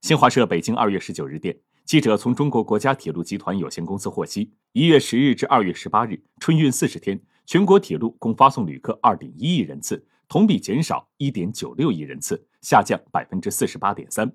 新华社北京二月十九日电记者从中国国家铁路集团有限公司获悉一月十日至二月十八日春运四十天全国铁路共发送旅客二点一亿人次同比减少一点九六亿人次下降百分之四十八点三。